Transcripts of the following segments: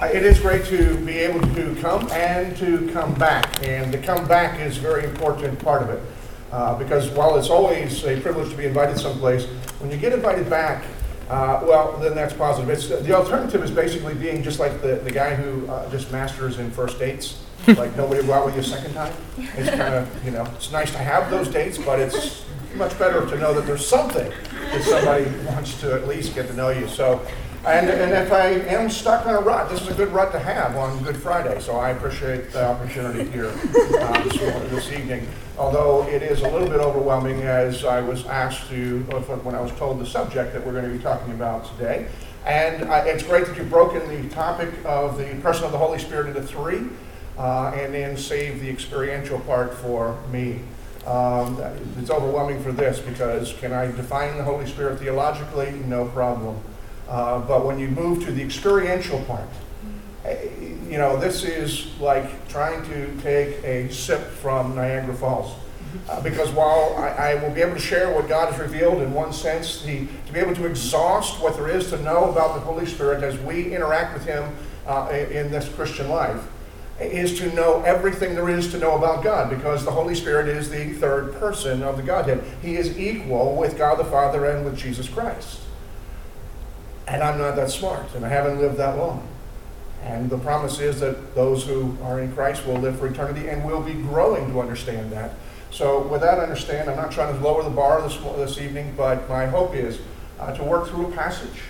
Uh, It is great to be able to come and to come back, and to come back is a very important part of it. Uh, Because while it's always a privilege to be invited someplace, when you get invited back, uh, well, then that's positive. It's, the alternative is basically being just like the, the guy who uh, just masters in first dates, like nobody will go out with you a second time. It's kind of, you know, it's nice to have those dates, but it's much better to know that there's something that somebody wants to at least get to know you. So, and, and if I am stuck on a rut, this is a good rut to have on Good Friday. So I appreciate the opportunity here uh, this, this evening. Although it is a little bit overwhelming as I was asked to, when I was told the subject that we're going to be talking about today. And uh, it's great that you've broken the topic of the person of the Holy Spirit into three uh, and then save the experiential part for me. Um, It's overwhelming for this because can I define the Holy Spirit theologically? No problem. Uh, But when you move to the experiential part, eh, you know, this is like trying to take a sip from Niagara Falls. Uh, Because while I, I will be able to share what God has revealed in one sense, the, to be able to exhaust what there is to know about the Holy Spirit as we interact with Him uh, in in this Christian life, is to know everything there is to know about God, because the Holy Spirit is the third person of the Godhead. He is equal with God the Father and with Jesus Christ. And I'm not that smart, and I haven't lived that long. And the promise is that those who are in Christ will live for eternity and will be growing to understand that. So, with that understand, I'm not trying to lower the bar this, this evening, but my hope is uh, to work through a passage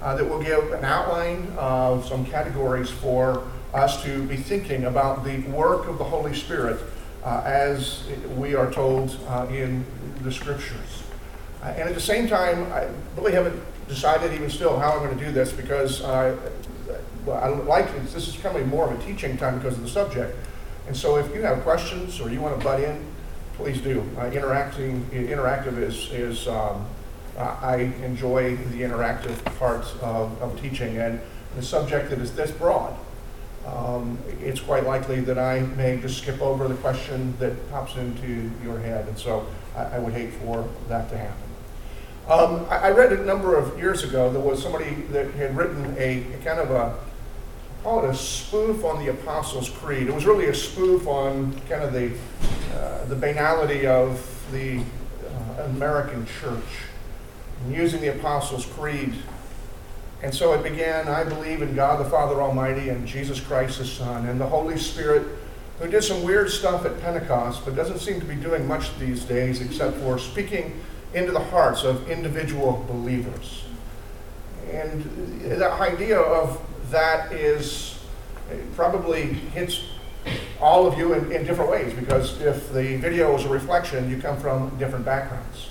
uh, that will give an outline of some categories for us to be thinking about the work of the Holy Spirit uh, as we are told uh, in the Scriptures. Uh, and at the same time, I really haven't decided even still how I'm going to do this because well, I like. This is coming more of a teaching time because of the subject. And so if you have questions or you want to butt in, please do. Uh, interacting, interactive is, is um, I enjoy the interactive part of, of teaching. And the subject that is this broad, um, it's quite likely that I may just skip over the question that pops into your head. And so I, I would hate for that to happen. Um, I, I read a number of years ago, there was somebody that had written a, a kind of a, call it a spoof on the Apostles' Creed. It was really a spoof on kind of the, uh, the banality of the uh, American church, and using the Apostles' Creed. And so it began, I believe in God the Father Almighty and Jesus Christ his Son and the Holy Spirit, who did some weird stuff at Pentecost, but doesn't seem to be doing much these days except for speaking into the hearts of individual believers. And the idea of that is probably hits all of you in, in different ways because if the video is a reflection, you come from different backgrounds.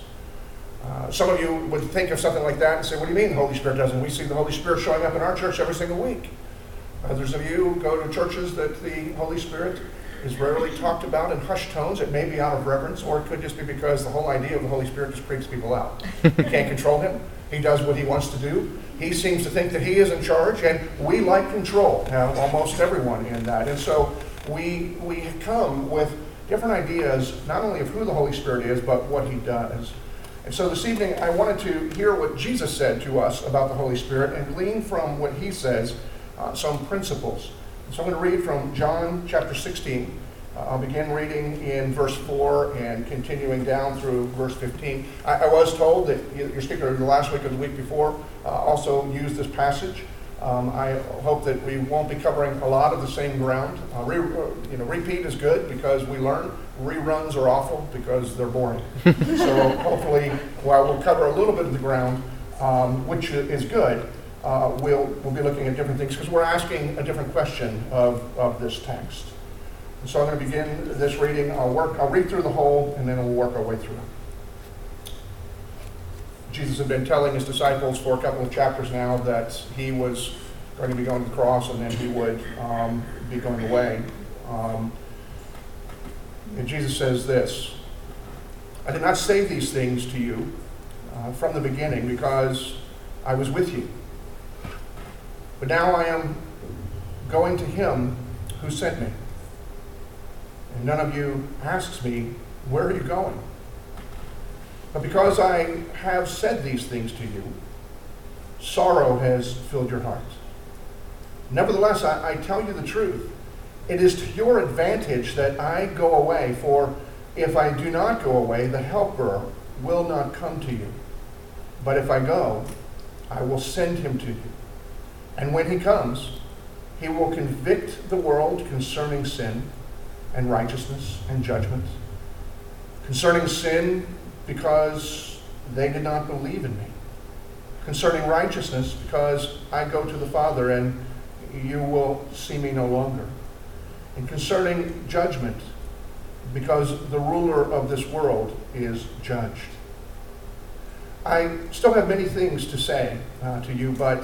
Uh, some of you would think of something like that and say, What do you mean the Holy Spirit doesn't? We see the Holy Spirit showing up in our church every single week. Others of you go to churches that the Holy Spirit is rarely talked about in hushed tones. It may be out of reverence, or it could just be because the whole idea of the Holy Spirit just creeps people out. You can't control him. He does what he wants to do. He seems to think that he is in charge, and we like control, uh, almost everyone in that. And so we, we come with different ideas, not only of who the Holy Spirit is, but what he does. And so this evening, I wanted to hear what Jesus said to us about the Holy Spirit and glean from what he says uh, some principles. So I'm going to read from John chapter 16. Uh, I'll begin reading in verse 4 and continuing down through verse 15. I, I was told that your speaker the last week or the week before uh, also used this passage. Um, I hope that we won't be covering a lot of the same ground. Uh, re, you know, repeat is good because we learn. Reruns are awful because they're boring. so hopefully, while we'll cover a little bit of the ground, um, which is good, uh, we'll, we'll be looking at different things because we're asking a different question of, of this text. And so I'm going to begin this reading. I'll work. I'll read through the whole, and then we'll work our way through. Jesus had been telling his disciples for a couple of chapters now that he was going to be going to the cross, and then he would um, be going away. Um, and Jesus says this: "I did not say these things to you uh, from the beginning because I was with you." But now I am going to him who sent me. And none of you asks me, Where are you going? But because I have said these things to you, sorrow has filled your hearts. Nevertheless, I, I tell you the truth. It is to your advantage that I go away, for if I do not go away, the Helper will not come to you. But if I go, I will send him to you. And when he comes, he will convict the world concerning sin and righteousness and judgment. Concerning sin, because they did not believe in me. Concerning righteousness, because I go to the Father and you will see me no longer. And concerning judgment, because the ruler of this world is judged. I still have many things to say uh, to you, but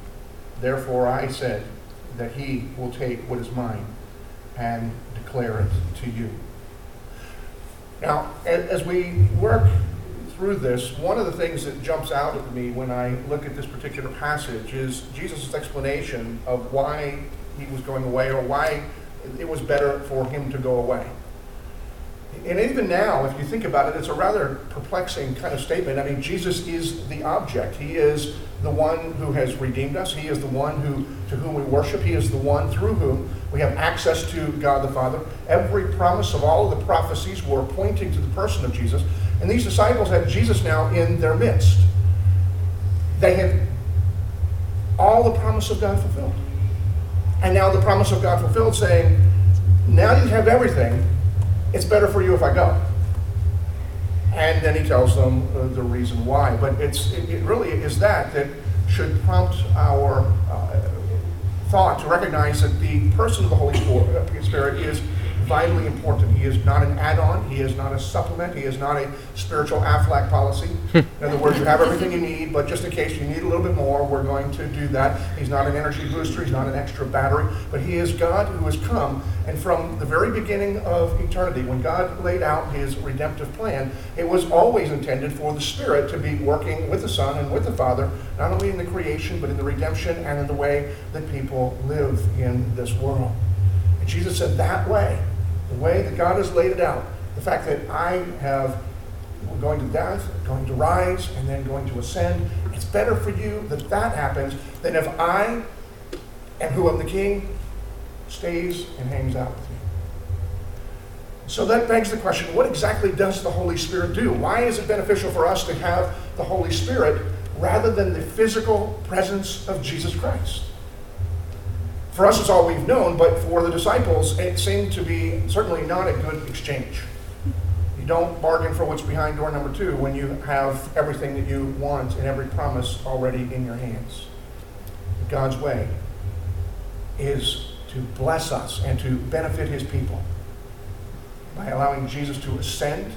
Therefore I said that he will take what is mine and declare it to you. Now, as we work through this, one of the things that jumps out at me when I look at this particular passage is Jesus' explanation of why he was going away or why it was better for him to go away. And even now, if you think about it, it's a rather perplexing kind of statement. I mean, Jesus is the object. He is the one who has redeemed us. He is the one who to whom we worship. He is the one through whom we have access to God the Father. Every promise of all of the prophecies were pointing to the person of Jesus. And these disciples had Jesus now in their midst. They had all the promise of God fulfilled. And now the promise of God fulfilled, saying, Now you have everything it's better for you if I go. And then he tells them uh, the reason why. But it's, it, it, really is that that should prompt our uh, thought to recognize that the person of the Holy Spirit is vitally important. He is not an add-on. He is not a supplement. He is not a spiritual Aflac policy. Hmm. in other words, you have everything you need, but just in case you need a little bit more, we're going to do that. He's not an energy booster. He's not an extra battery, but he is God who has come. And from the very beginning of eternity, when God laid out his redemptive plan, it was always intended for the Spirit to be working with the Son and with the Father, not only in the creation, but in the redemption and in the way that people live in this world. And Jesus said, that way, the way that God has laid it out, the fact that I have going to death, going to rise, and then going to ascend, it's better for you that that happens than if I and who am the king stays and hangs out with me. So that begs the question what exactly does the Holy Spirit do? Why is it beneficial for us to have the Holy Spirit rather than the physical presence of Jesus Christ? For us, it's all we've known, but for the disciples, it seemed to be certainly not a good exchange. You don't bargain for what's behind door number two when you have everything that you want and every promise already in your hands. God's way is to bless us and to benefit his people by allowing Jesus to ascend,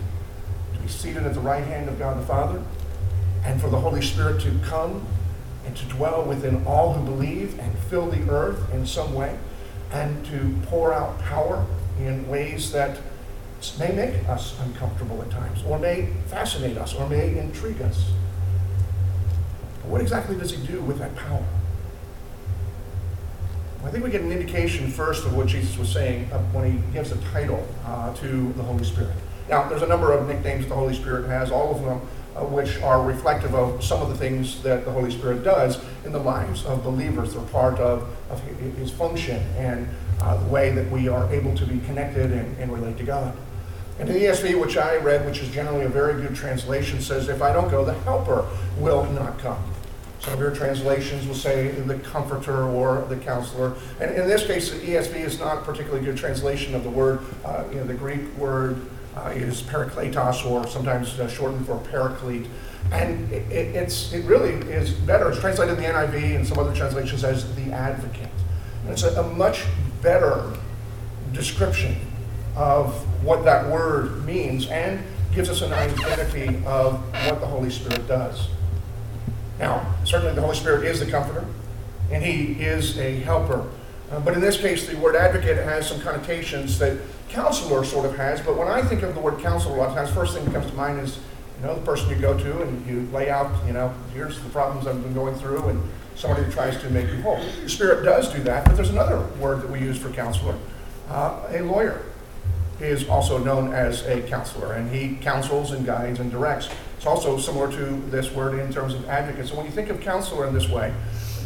to be seated at the right hand of God the Father, and for the Holy Spirit to come and to dwell within all who believe and fill the earth in some way, and to pour out power in ways that may make us uncomfortable at times, or may fascinate us, or may intrigue us. But what exactly does he do with that power? I think we get an indication first of what Jesus was saying uh, when he gives a title uh, to the Holy Spirit. Now, there's a number of nicknames the Holy Spirit has, all of them uh, which are reflective of some of the things that the Holy Spirit does in the lives of believers. They're part of, of his function and uh, the way that we are able to be connected and, and relate to God. And the ESV, which I read, which is generally a very good translation, says, If I don't go, the helper will not come. Some of your translations will say the comforter or the counselor. And in this case, the ESV is not a particularly good translation of the word. Uh, you know, the Greek word uh, is parakletos, or sometimes uh, shortened for paraclete. And it, it, it's, it really is better. It's translated in the NIV and some other translations as the advocate. And it's a, a much better description of what that word means and gives us an identity of what the Holy Spirit does. Now, certainly the Holy Spirit is the comforter, and He is a helper Uh, but in this case, the word advocate has some connotations that counselor sort of has. But when I think of the word counselor, a lot of times, first thing that comes to mind is, you know, the person you go to and you lay out, you know, here's the problems I've been going through, and somebody that tries to make you whole. The Spirit does do that, but there's another word that we use for counselor, uh, a lawyer is also known as a counselor, and he counsels and guides and directs. It's also similar to this word in terms of advocate. So when you think of counselor in this way,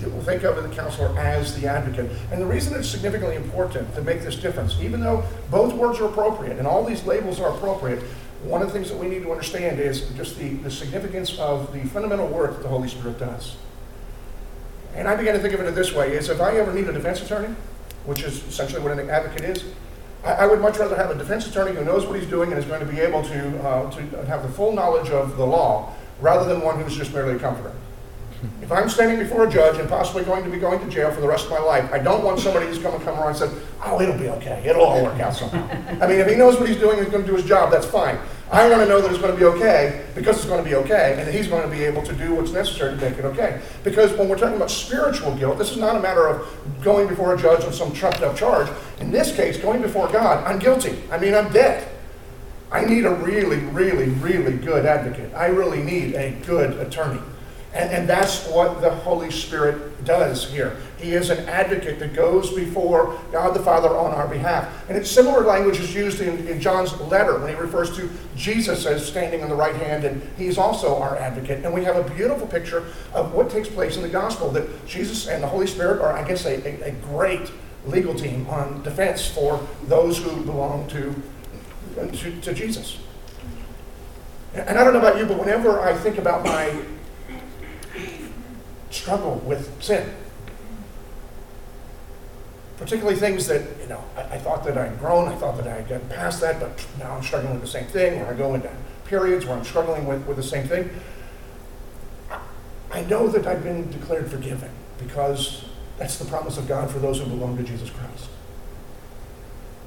will think of the counselor as the advocate. And the reason it's significantly important to make this difference, even though both words are appropriate and all these labels are appropriate, one of the things that we need to understand is just the, the significance of the fundamental work that the Holy Spirit does. And I began to think of it this way, is if I ever need a defense attorney, which is essentially what an advocate is, I, I would much rather have a defense attorney who knows what he's doing and is going to be able to, uh, to have the full knowledge of the law, rather than one who's just merely a comforter. If I'm standing before a judge and possibly going to be going to jail for the rest of my life, I don't want somebody who's going to come around and say, oh, it'll be okay. It'll all work out somehow. I mean, if he knows what he's doing he's going to do his job, that's fine. I want to know that it's going to be okay because it's going to be okay and that he's going to be able to do what's necessary to make it okay. Because when we're talking about spiritual guilt, this is not a matter of going before a judge on some trumped up charge. In this case, going before God, I'm guilty. I mean, I'm dead. I need a really, really, really good advocate. I really need a good attorney. And, and that's what the Holy Spirit does here. He is an advocate that goes before God the Father on our behalf. And it's similar language is used in, in John's letter when he refers to Jesus as standing on the right hand, and he's also our advocate. And we have a beautiful picture of what takes place in the gospel that Jesus and the Holy Spirit are, I guess, a, a, a great legal team on defense for those who belong to, to, to Jesus. And I don't know about you, but whenever I think about my struggle with sin. Particularly things that, you know, I, I, thought that I'd grown, I thought that I had gotten past that, but now I'm struggling with the same thing, or I go into periods where I'm struggling with, with the same thing. I, I know that I've been declared forgiven because that's the promise of God for those who belong to Jesus Christ.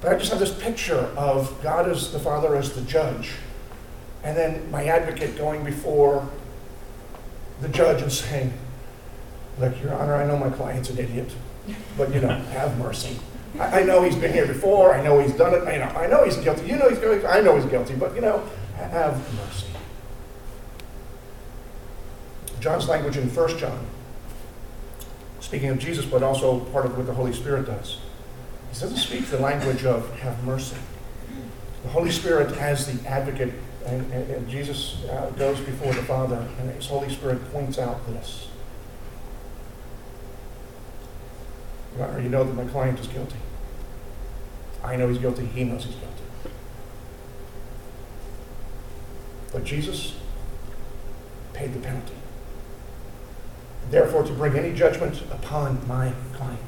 But I just have this picture of God as the Father, as the judge, and then my advocate going before the judge and saying, Look, Your Honor, I know my client's an idiot, but you know, have mercy. I, I, know he's been here before. I know he's done it. I know, I know he's guilty. You know he's guilty. I know he's guilty, but you know, have mercy. John's language in 1 John, speaking of Jesus, but also part of what the Holy Spirit does. He doesn't speak the language of have mercy. The Holy Spirit as the advocate, and, and, and Jesus uh, goes before the Father, and his Holy Spirit points out this. You know that my client is guilty. I know he's guilty. He knows he's guilty. But Jesus paid the penalty. Therefore, to bring any judgment upon my client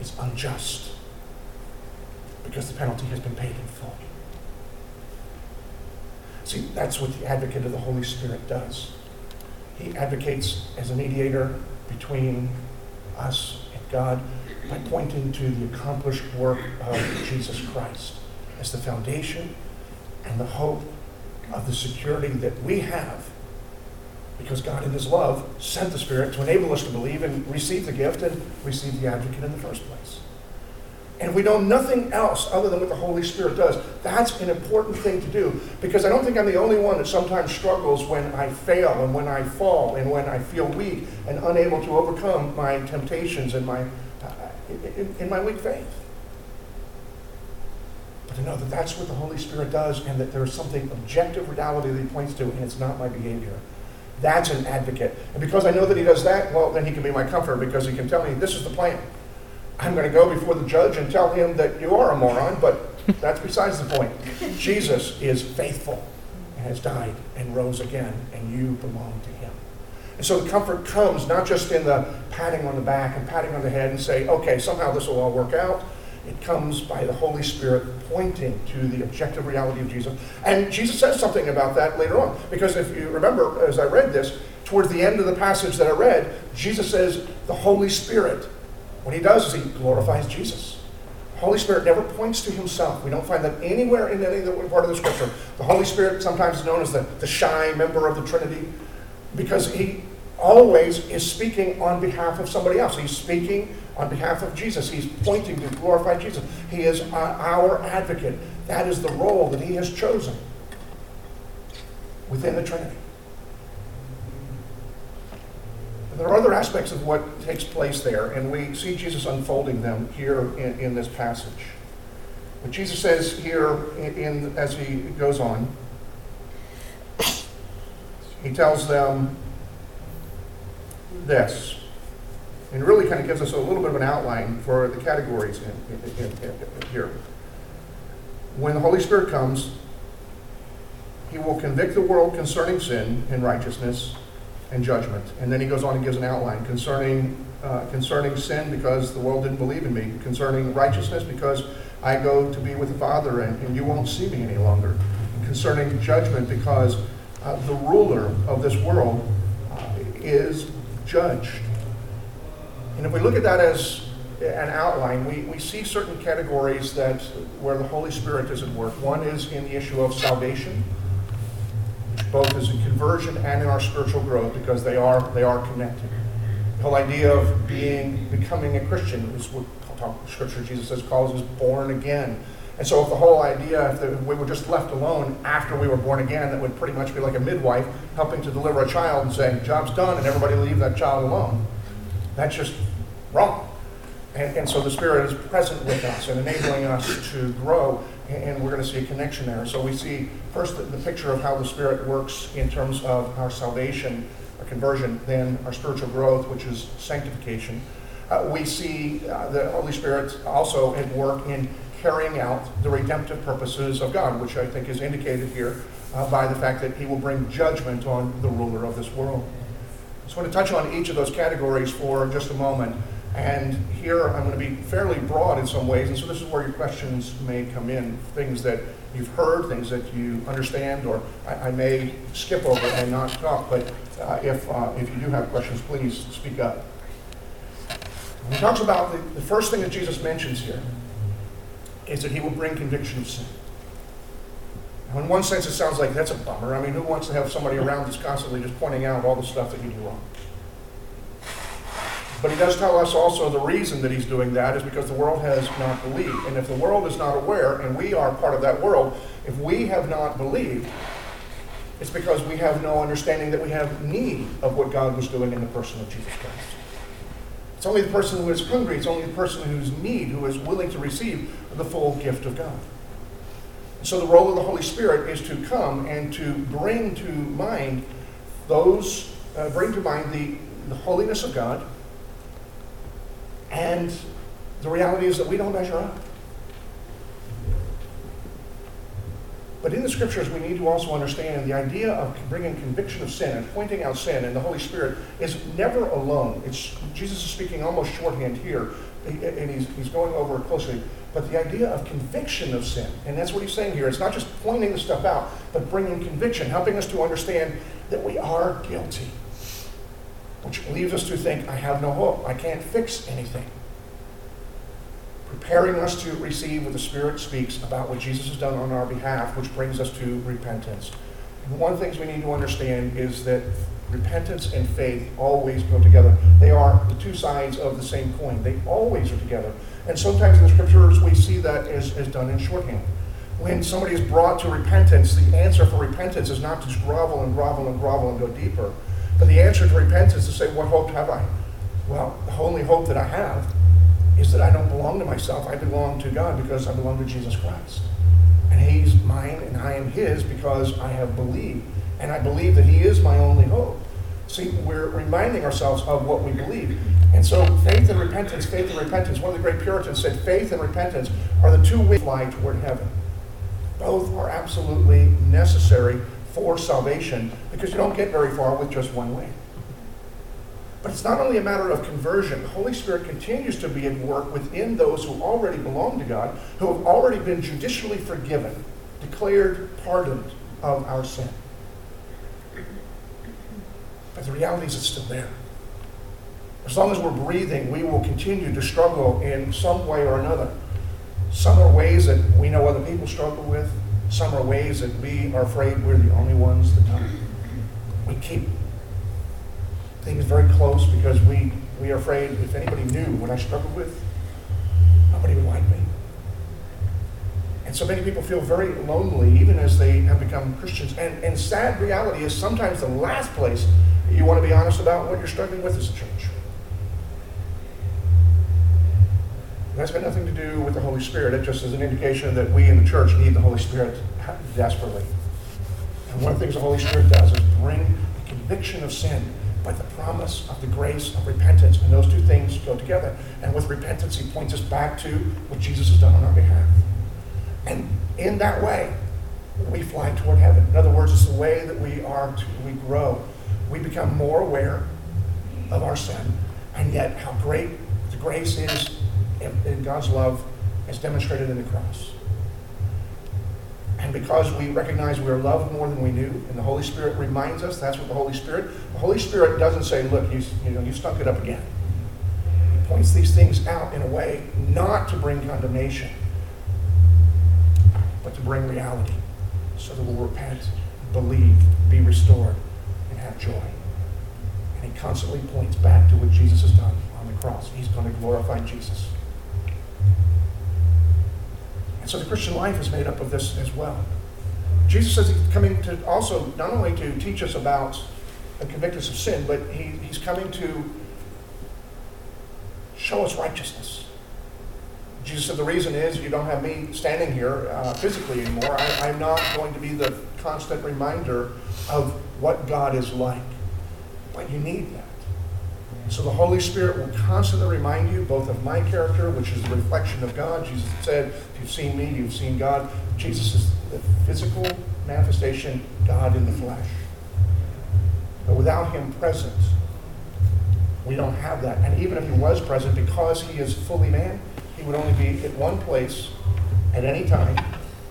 is unjust because the penalty has been paid in full. See, that's what the advocate of the Holy Spirit does. He advocates as a mediator between us and God by pointing to the accomplished work of Jesus Christ as the foundation and the hope of the security that we have because God, in His love, sent the Spirit to enable us to believe and receive the gift and receive the advocate in the first place and we know nothing else other than what the Holy Spirit does, that's an important thing to do because I don't think I'm the only one that sometimes struggles when I fail and when I fall and when I feel weak and unable to overcome my temptations and my, uh, in, in my weak faith. But to know that that's what the Holy Spirit does and that there's something objective reality that He points to and it's not my behavior. That's an advocate. And because I know that He does that, well, then He can be my comforter because He can tell me this is the plan. I'm going to go before the judge and tell him that you are a moron, but that's besides the point. Jesus is faithful and has died and rose again, and you belong to him. And so the comfort comes not just in the patting on the back and patting on the head and say, okay, somehow this will all work out. It comes by the Holy Spirit pointing to the objective reality of Jesus. And Jesus says something about that later on. Because if you remember, as I read this, towards the end of the passage that I read, Jesus says, the Holy Spirit what he does is he glorifies Jesus. The Holy Spirit never points to himself. We don't find that anywhere in any part of the scripture. The Holy Spirit sometimes known as the, the shy member of the Trinity because he always is speaking on behalf of somebody else. He's speaking on behalf of Jesus. He's pointing to glorify Jesus. He is our advocate. That is the role that he has chosen within the Trinity. There are other aspects of what takes place there, and we see Jesus unfolding them here in, in this passage. But Jesus says here, in, in, as he goes on, he tells them this, and really kind of gives us a little bit of an outline for the categories in, here. When the Holy Spirit comes, he will convict the world concerning sin and righteousness and judgment. And then he goes on and gives an outline concerning, uh, concerning sin because the world didn't believe in me, concerning righteousness because I go to be with the Father and, and you won't see me any longer, and concerning judgment because uh, the ruler of this world uh, is judged. And if we look at that as an outline, we, we see certain categories that where the Holy Spirit is at work. One is in the issue of salvation both as a conversion and in our spiritual growth because they are, they are connected. The whole idea of being, becoming a Christian is what Scripture Jesus says calls us born again. And so if the whole idea, if, the, we were just left alone after we were born again, that would pretty much be like a midwife helping to deliver a child and saying, job's done, and everybody leave that child alone. That's just wrong. And, and so the Spirit is present with us and enabling us to grow and we're going to see a connection there. So we see first the, the, picture of how the Spirit works in terms of our salvation, our conversion, then our spiritual growth, which is sanctification. Uh, we see uh, the Holy Spirit also at work in carrying out the redemptive purposes of God, which I think is indicated here uh, by the fact that He will bring judgment on the ruler of this world. So I just want to touch on each of those categories for just a moment. And here I'm going to be fairly broad in some ways, and so this is where your questions may come in. Things that you've heard, things that you understand, or I, I may skip over and not talk, but uh, if, uh, if you do have questions, please speak up. He talks about the, the first thing that Jesus mentions here is that he will bring conviction of sin. Now, in one sense, it sounds like that's a bummer. I mean, who wants to have somebody around that's constantly just pointing out all the stuff that you do wrong? But he does tell us also the reason that he's doing that is because the world has not believed. And if the world is not aware, and we are part of that world, if we have not believed, it's because we have no understanding that we have need of what God was doing in the person of Jesus Christ. It's only the person who is hungry, it's only the person who's need, who is willing to receive the full gift of God. So the role of the Holy Spirit is to come and to bring to mind those, uh, bring to mind the, the holiness of God, and the reality is that we don't measure up. But in the scriptures, we need to also understand the idea of bringing conviction of sin and pointing out sin, and the Holy Spirit is never alone. It's, Jesus is speaking almost shorthand here, and he's, he's going over it closely. But the idea of conviction of sin, and that's what he's saying here. It's not just pointing the stuff out, but bringing conviction, helping us to understand that we are guilty which leaves us to think, I have no hope. I can't fix anything. Preparing us to receive what the Spirit speaks about what Jesus has done on our behalf, which brings us to repentance. And one of the things we need to understand is that repentance and faith always go together. They are the two sides of the same coin. They always are together. And sometimes in the scriptures we see that as, as done in shorthand. When somebody is brought to repentance, the answer for repentance is not to grovel and grovel and grovel and go deeper. But the answer to repentance is to say, What hope have I? Well, the only hope that I have is that I don't belong to myself. I belong to God because I belong to Jesus Christ. And He's mine and I am His because I have believed. And I believe that He is my only hope. See, we're reminding ourselves of what we believe. And so faith and repentance, faith and repentance, one of the great Puritans said faith and repentance are the two ways fly toward heaven. Both are absolutely necessary for salvation because you don't get very far with just one way. But it's not only a matter of conversion. The Holy Spirit continues to be at work within those who already belong to God, who have already been judicially forgiven, declared pardoned of our sin. But the reality is it's still there. As long as we're breathing, we will continue to struggle in some way or another. Some are ways that we know other people struggle with. Some are ways that we are afraid we're the only ones that don't. We keep things very close because we, we are afraid if anybody knew what I struggled with, nobody would like me. And so many people feel very lonely even as they have become Christians. And, and sad reality is sometimes the last place you want to be honest about what you're struggling with is the church. That's got nothing to do with the Holy Spirit. It just is an indication that we in the church need the Holy Spirit desperately. And one of the things the Holy Spirit does is bring the conviction of sin by the promise of the grace of repentance. And those two things go together. And with repentance, he points us back to what Jesus has done on our behalf. And in that way, we fly toward heaven. In other words, it's the way that we are to, we grow. We become more aware of our sin, and yet how great the grace is in God's love as demonstrated in the cross. And because we recognize we are loved more than we knew, and the Holy Spirit reminds us, that's what the Holy Spirit, the Holy Spirit doesn't say, look, you, you know, you stunk it up again. He points these things out in a way not to bring condemnation, but to bring reality so that we'll repent, believe, be restored, and have joy. And he constantly points back to what Jesus has done on the cross. He's going to glorify Jesus. And so the Christian life is made up of this as well. Jesus says he's coming to also not only to teach us about and convict us of sin, but he, he's coming to show us righteousness. Jesus said, The reason is you don't have me standing here uh, physically anymore. I, I'm not going to be the constant reminder of what God is like. But you need that. So the Holy Spirit will constantly remind you both of my character, which is a reflection of God. Jesus said, if you've seen me, you've seen God. Jesus is the physical manifestation, God in the flesh. But without him present, we don't have that. And even if he was present, because he is fully man, he would only be at one place at any time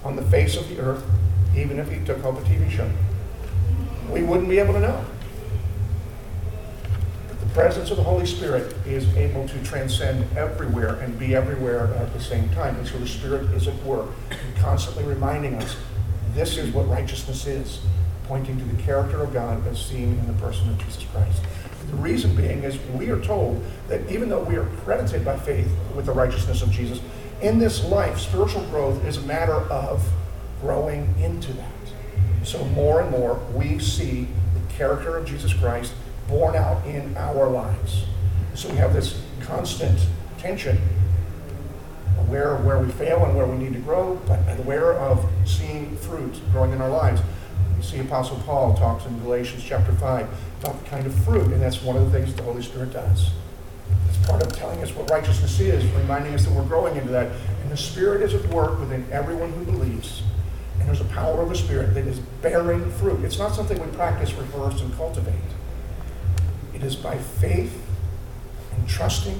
on the face of the earth, even if he took home a TV show. We wouldn't be able to know presence of the Holy Spirit is able to transcend everywhere and be everywhere at the same time. And so the Spirit is at work, constantly reminding us this is what righteousness is, pointing to the character of God as seen in the person of Jesus Christ. The reason being is we are told that even though we are credited by faith with the righteousness of Jesus, in this life, spiritual growth is a matter of growing into that. So more and more we see the character of Jesus Christ borne out in our lives. So we have this constant tension aware of where we fail and where we need to grow, but aware of seeing fruit growing in our lives. You see Apostle Paul talks in Galatians chapter 5 about the kind of fruit, and that's one of the things the Holy Spirit does. It's part of telling us what righteousness is, reminding us that we're growing into that. And the Spirit is at work within everyone who believes. And there's a power of the Spirit that is bearing fruit. It's not something we practice, rehearse, and cultivate. It is by faith and trusting,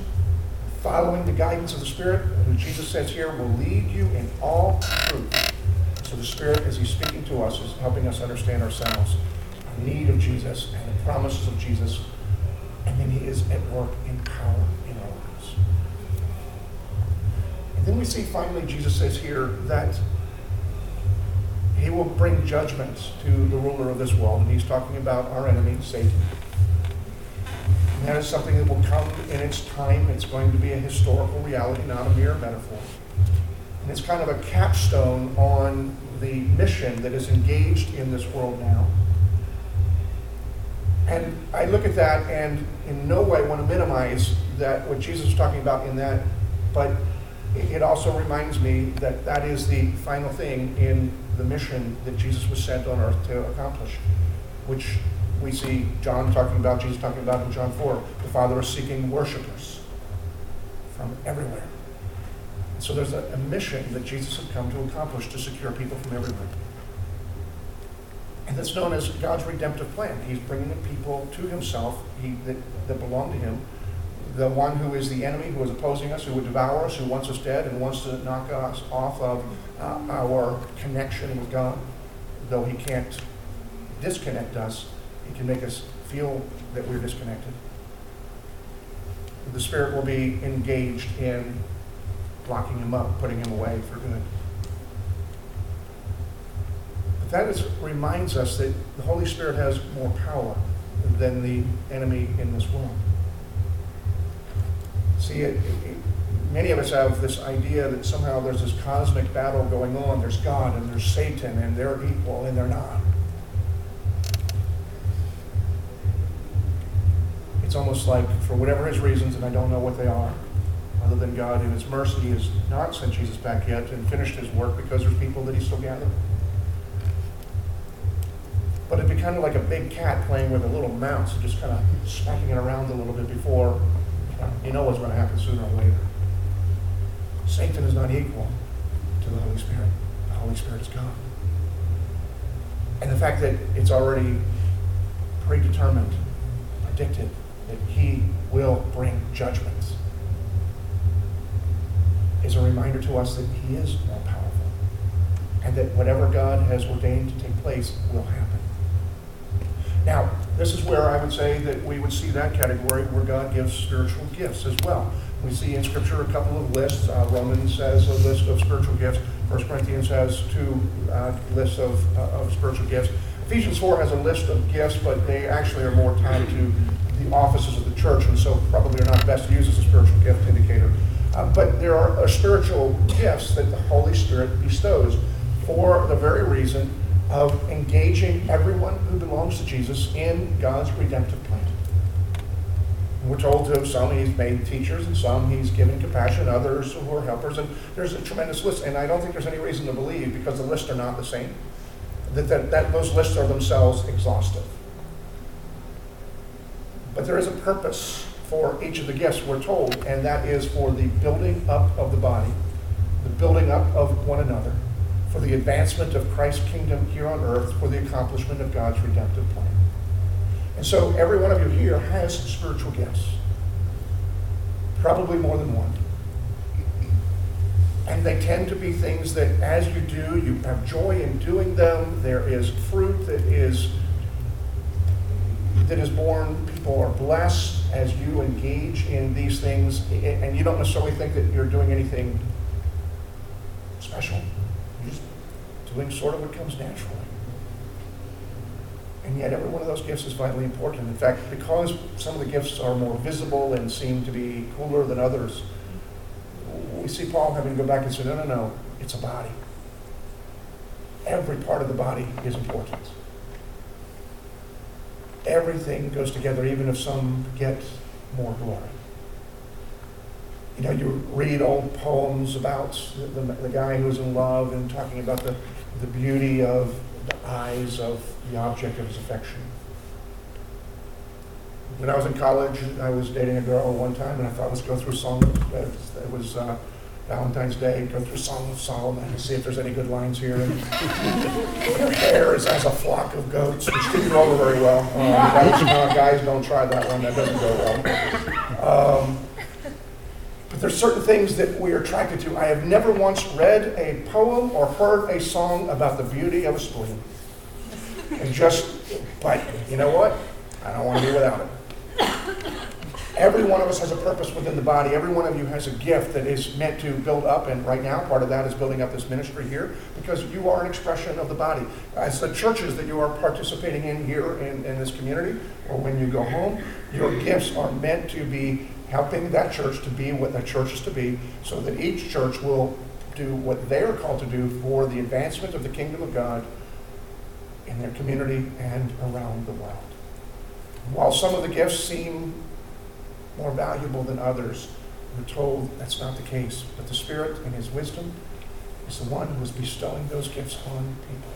following the guidance of the Spirit, who Jesus says here will lead you in all truth. So the Spirit, as He's speaking to us, is helping us understand ourselves, our need of Jesus and the promises of Jesus, and then He is at work in power in our lives. And then we see finally, Jesus says here that He will bring judgment to the ruler of this world, and He's talking about our enemy, Satan. That is something that will come in its time. It's going to be a historical reality, not a mere metaphor. And it's kind of a capstone on the mission that is engaged in this world now. And I look at that and in no way want to minimize that what Jesus is talking about in that, but it also reminds me that that is the final thing in the mission that Jesus was sent on earth to accomplish, which we see John talking about, Jesus talking about in John 4. The Father is seeking worshipers from everywhere. so there's a, a mission that Jesus had come to accomplish to secure people from everywhere. And that's known as God's redemptive plan. He's bringing the people to himself he, that, that belong to him. The one who is the enemy, who is opposing us, who would devour us, who wants us dead, and wants to knock us off of uh, our connection with God, though he can't disconnect us, it can make us feel that we're disconnected. The Spirit will be engaged in locking him up, putting him away for good. But that is, reminds us that the Holy Spirit has more power than the enemy in this world. See, it, it, many of us have this idea that somehow there's this cosmic battle going on. There's God and there's Satan, and they're equal, and they're not. It's almost like, for whatever his reasons, and I don't know what they are, other than God in his mercy has not sent Jesus back yet and finished his work because there's people that he's still gathering. But it'd be kind of like a big cat playing with a little mouse, and just kind of smacking it around a little bit before you know what's going to happen sooner or later. Satan is not equal to the Holy Spirit. The Holy Spirit is God. And the fact that it's already predetermined, predicted, that he will bring judgments is a reminder to us that he is more powerful and that whatever God has ordained to take place will happen. Now, this is where I would say that we would see that category where God gives spiritual gifts as well. We see in Scripture a couple of lists. Uh, Romans says a list of spiritual gifts. 1 Corinthians has two uh, lists of, uh, of spiritual gifts. Ephesians 4 has a list of gifts, but they actually are more tied to the offices of the church, and so probably are not best used as a spiritual gift indicator. Uh, but there are, are spiritual gifts that the Holy Spirit bestows for the very reason of engaging everyone who belongs to Jesus in God's redemptive plan. We're told to some he's made teachers, and some he's given compassion, others who are helpers, and there's a tremendous list. And I don't think there's any reason to believe, because the lists are not the same, that, that, that those lists are themselves exhaustive. But there is a purpose for each of the gifts, we're told, and that is for the building up of the body, the building up of one another, for the advancement of Christ's kingdom here on earth, for the accomplishment of God's redemptive plan. And so every one of you here has spiritual gifts, probably more than one. And they tend to be things that as you do, you have joy in doing them. There is fruit that is that is born. People are blessed as you engage in these things, and you don't necessarily think that you're doing anything special. You're just doing sort of what comes naturally. And yet, every one of those gifts is vitally important. In fact, because some of the gifts are more visible and seem to be cooler than others, we see Paul having to go back and say, no, no, no, it's a body. Every part of the body is important everything goes together, even if some get more glory. You know, you read old poems about the, the, the guy who's in love and talking about the, the beauty of the eyes of the object of his affection. When I was in college, I was dating a girl one time, and I thought, let's go through a song. It was uh, Valentine's Day, go through Song of Solomon and see if there's any good lines here. Her hair is as a flock of goats, which didn't go over very well. Um, guys, uh, guys, don't try that one, that doesn't go well. Um, but there's certain things that we are attracted to. I have never once read a poem or heard a song about the beauty of a spleen. And just, but you know what? I don't want to be without it. Every one of us has a purpose within the body. Every one of you has a gift that is meant to build up, and right now, part of that is building up this ministry here because you are an expression of the body. As the churches that you are participating in here in, in this community, or when you go home, your gifts are meant to be helping that church to be what that church is to be, so that each church will do what they are called to do for the advancement of the kingdom of God in their community and around the world. While some of the gifts seem more valuable than others. We're told that's not the case, but the Spirit, in His wisdom, is the one who is bestowing those gifts on people.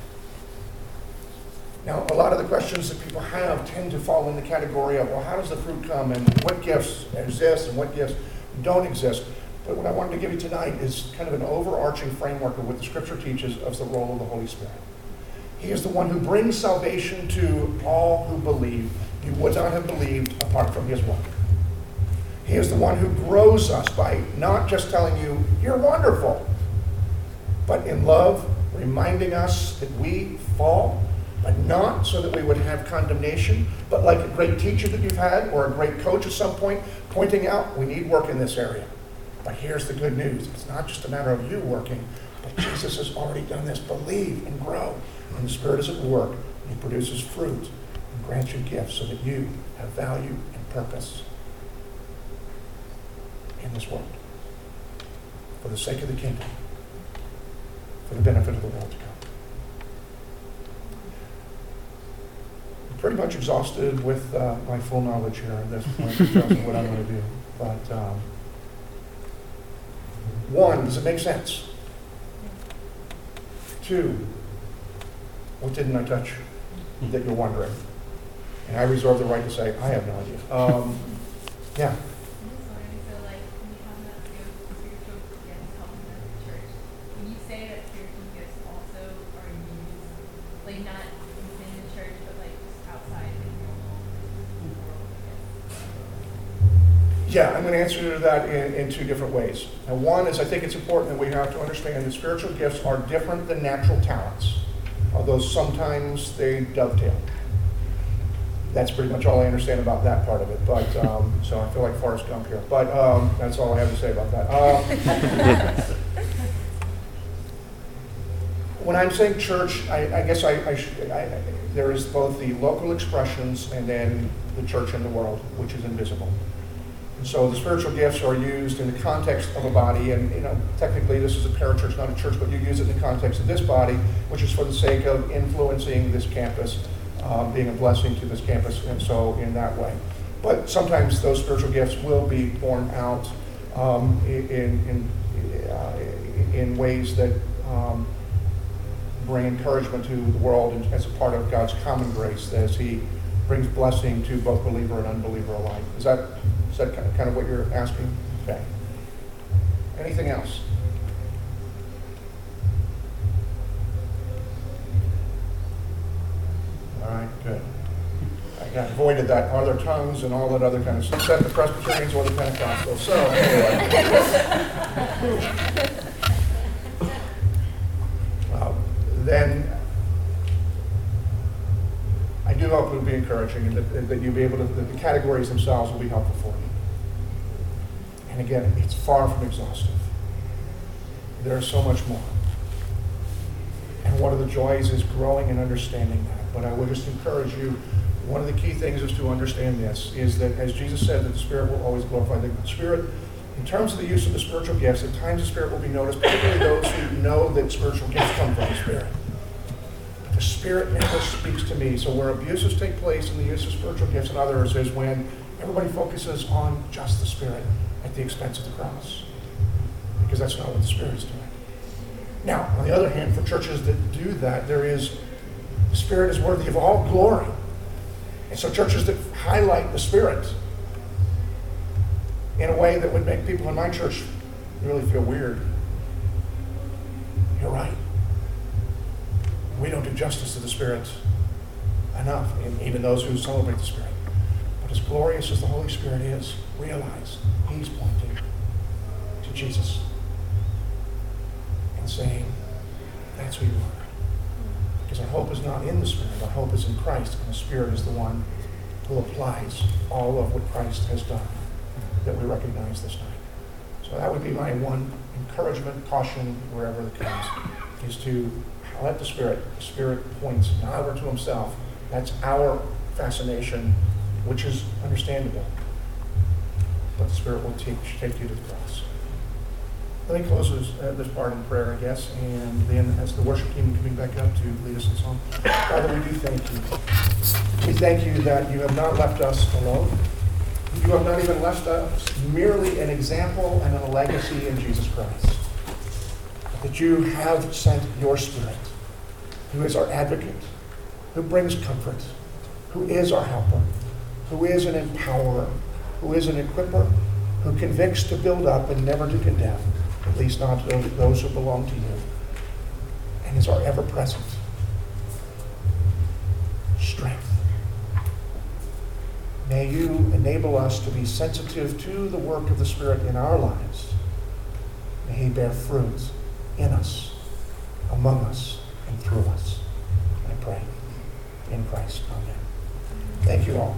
Now, a lot of the questions that people have tend to fall in the category of, well, how does the fruit come, and what gifts exist, and what gifts don't exist. But what I wanted to give you tonight is kind of an overarching framework of what the Scripture teaches of the role of the Holy Spirit. He is the one who brings salvation to all who believe. He would not have believed apart from His work. He is the one who grows us by not just telling you, you're wonderful, but in love, reminding us that we fall, but not so that we would have condemnation, but like a great teacher that you've had or a great coach at some point, pointing out, we need work in this area. But here's the good news it's not just a matter of you working, but Jesus has already done this. Believe and grow. And the Spirit is at work, and He produces fruit and grants you gifts so that you have value and purpose in this world for the sake of the kingdom, for the benefit of the world to come. I'm pretty much exhausted with uh, my full knowledge here at this point in terms of what I'm going to do. But um, one, does it make sense? Two, what didn't I touch that you're wondering? And I reserve the right to say, I have no idea. Um, yeah. I'm just wondering, so like, when you talk about spiritual, spiritual gifts helping the church, when you say that spiritual gifts also are used, like not within the church, but like just outside in normal world, I guess. Yeah, I'm going to answer that in, in two different ways. Now, one is I think it's important that we have to understand that spiritual gifts are different than natural talents, although sometimes they dovetail. That's pretty much all I understand about that part of it. But um, so I feel like Forrest Gump here. But um, that's all I have to say about that. Um, when I'm saying church, I, I guess I, I, I- there is both the local expressions and then the church in the world, which is invisible. And so the spiritual gifts are used in the context of a body, and you know, technically this is a parachurch, not a church, but you use it in the context of this body, which is for the sake of influencing this campus, um, being a blessing to this campus, and so in that way. But sometimes those spiritual gifts will be borne out um, in in uh, in ways that um, bring encouragement to the world as a part of God's common grace as He brings blessing to both believer and unbeliever alike. Is that, is that kind of- what you're asking? Okay. Anything else? All right, good. I got avoided that other tongues and all that other kind of stuff, except the Presbyterians or the Pentecostals. So anyway. Then, I do hope it'll be encouraging and that, that you'll be able to, that the categories themselves will be helpful for you. And again, it's far from exhaustive. There's so much more. And one of the joys is growing and understanding that. But I would just encourage you, one of the key things is to understand this, is that as Jesus said, that the Spirit will always glorify the Spirit. In terms of the use of the spiritual gifts, at times the Spirit will be noticed, particularly those who know that spiritual gifts come from the Spirit. The Spirit never speaks to me. So where abuses take place in the use of spiritual gifts and others is when everybody focuses on just the Spirit at the expense of the cross. Because that's not what the Spirit is doing. Now, on the other hand, for churches that do that, there is, the Spirit is worthy of all glory. And so churches that highlight the Spirit in a way that would make people in my church really feel weird. You're right. We don't do justice to the Spirit enough, even those who celebrate the Spirit. But as glorious as the Holy Spirit is, realize He's pointing to Jesus and saying, That's who you are. Because our hope is not in the Spirit, our hope is in Christ, and the Spirit is the one who applies all of what Christ has done that we recognize this night. So that would be my one encouragement, caution, wherever it comes, is to let the Spirit, the Spirit points not over to Himself. That's our fascination, which is understandable. But the Spirit will teach, take you to the cross. Let me close this, uh, this part in prayer, I guess, and then as the worship team coming back up to lead us in song. Father, we do thank you. We thank you that you have not left us alone. You have not even left us merely an example and a legacy in Jesus Christ. That you have sent your Spirit, who is our advocate, who brings comfort, who is our helper, who is an empowerer, who is an equiper, who convicts to build up and never to condemn, at least not those who belong to you, and is our ever present strength. May you enable us to be sensitive to the work of the Spirit in our lives. May He bear fruit in us, among us, and through us. I pray in Christ. Amen. Thank you all.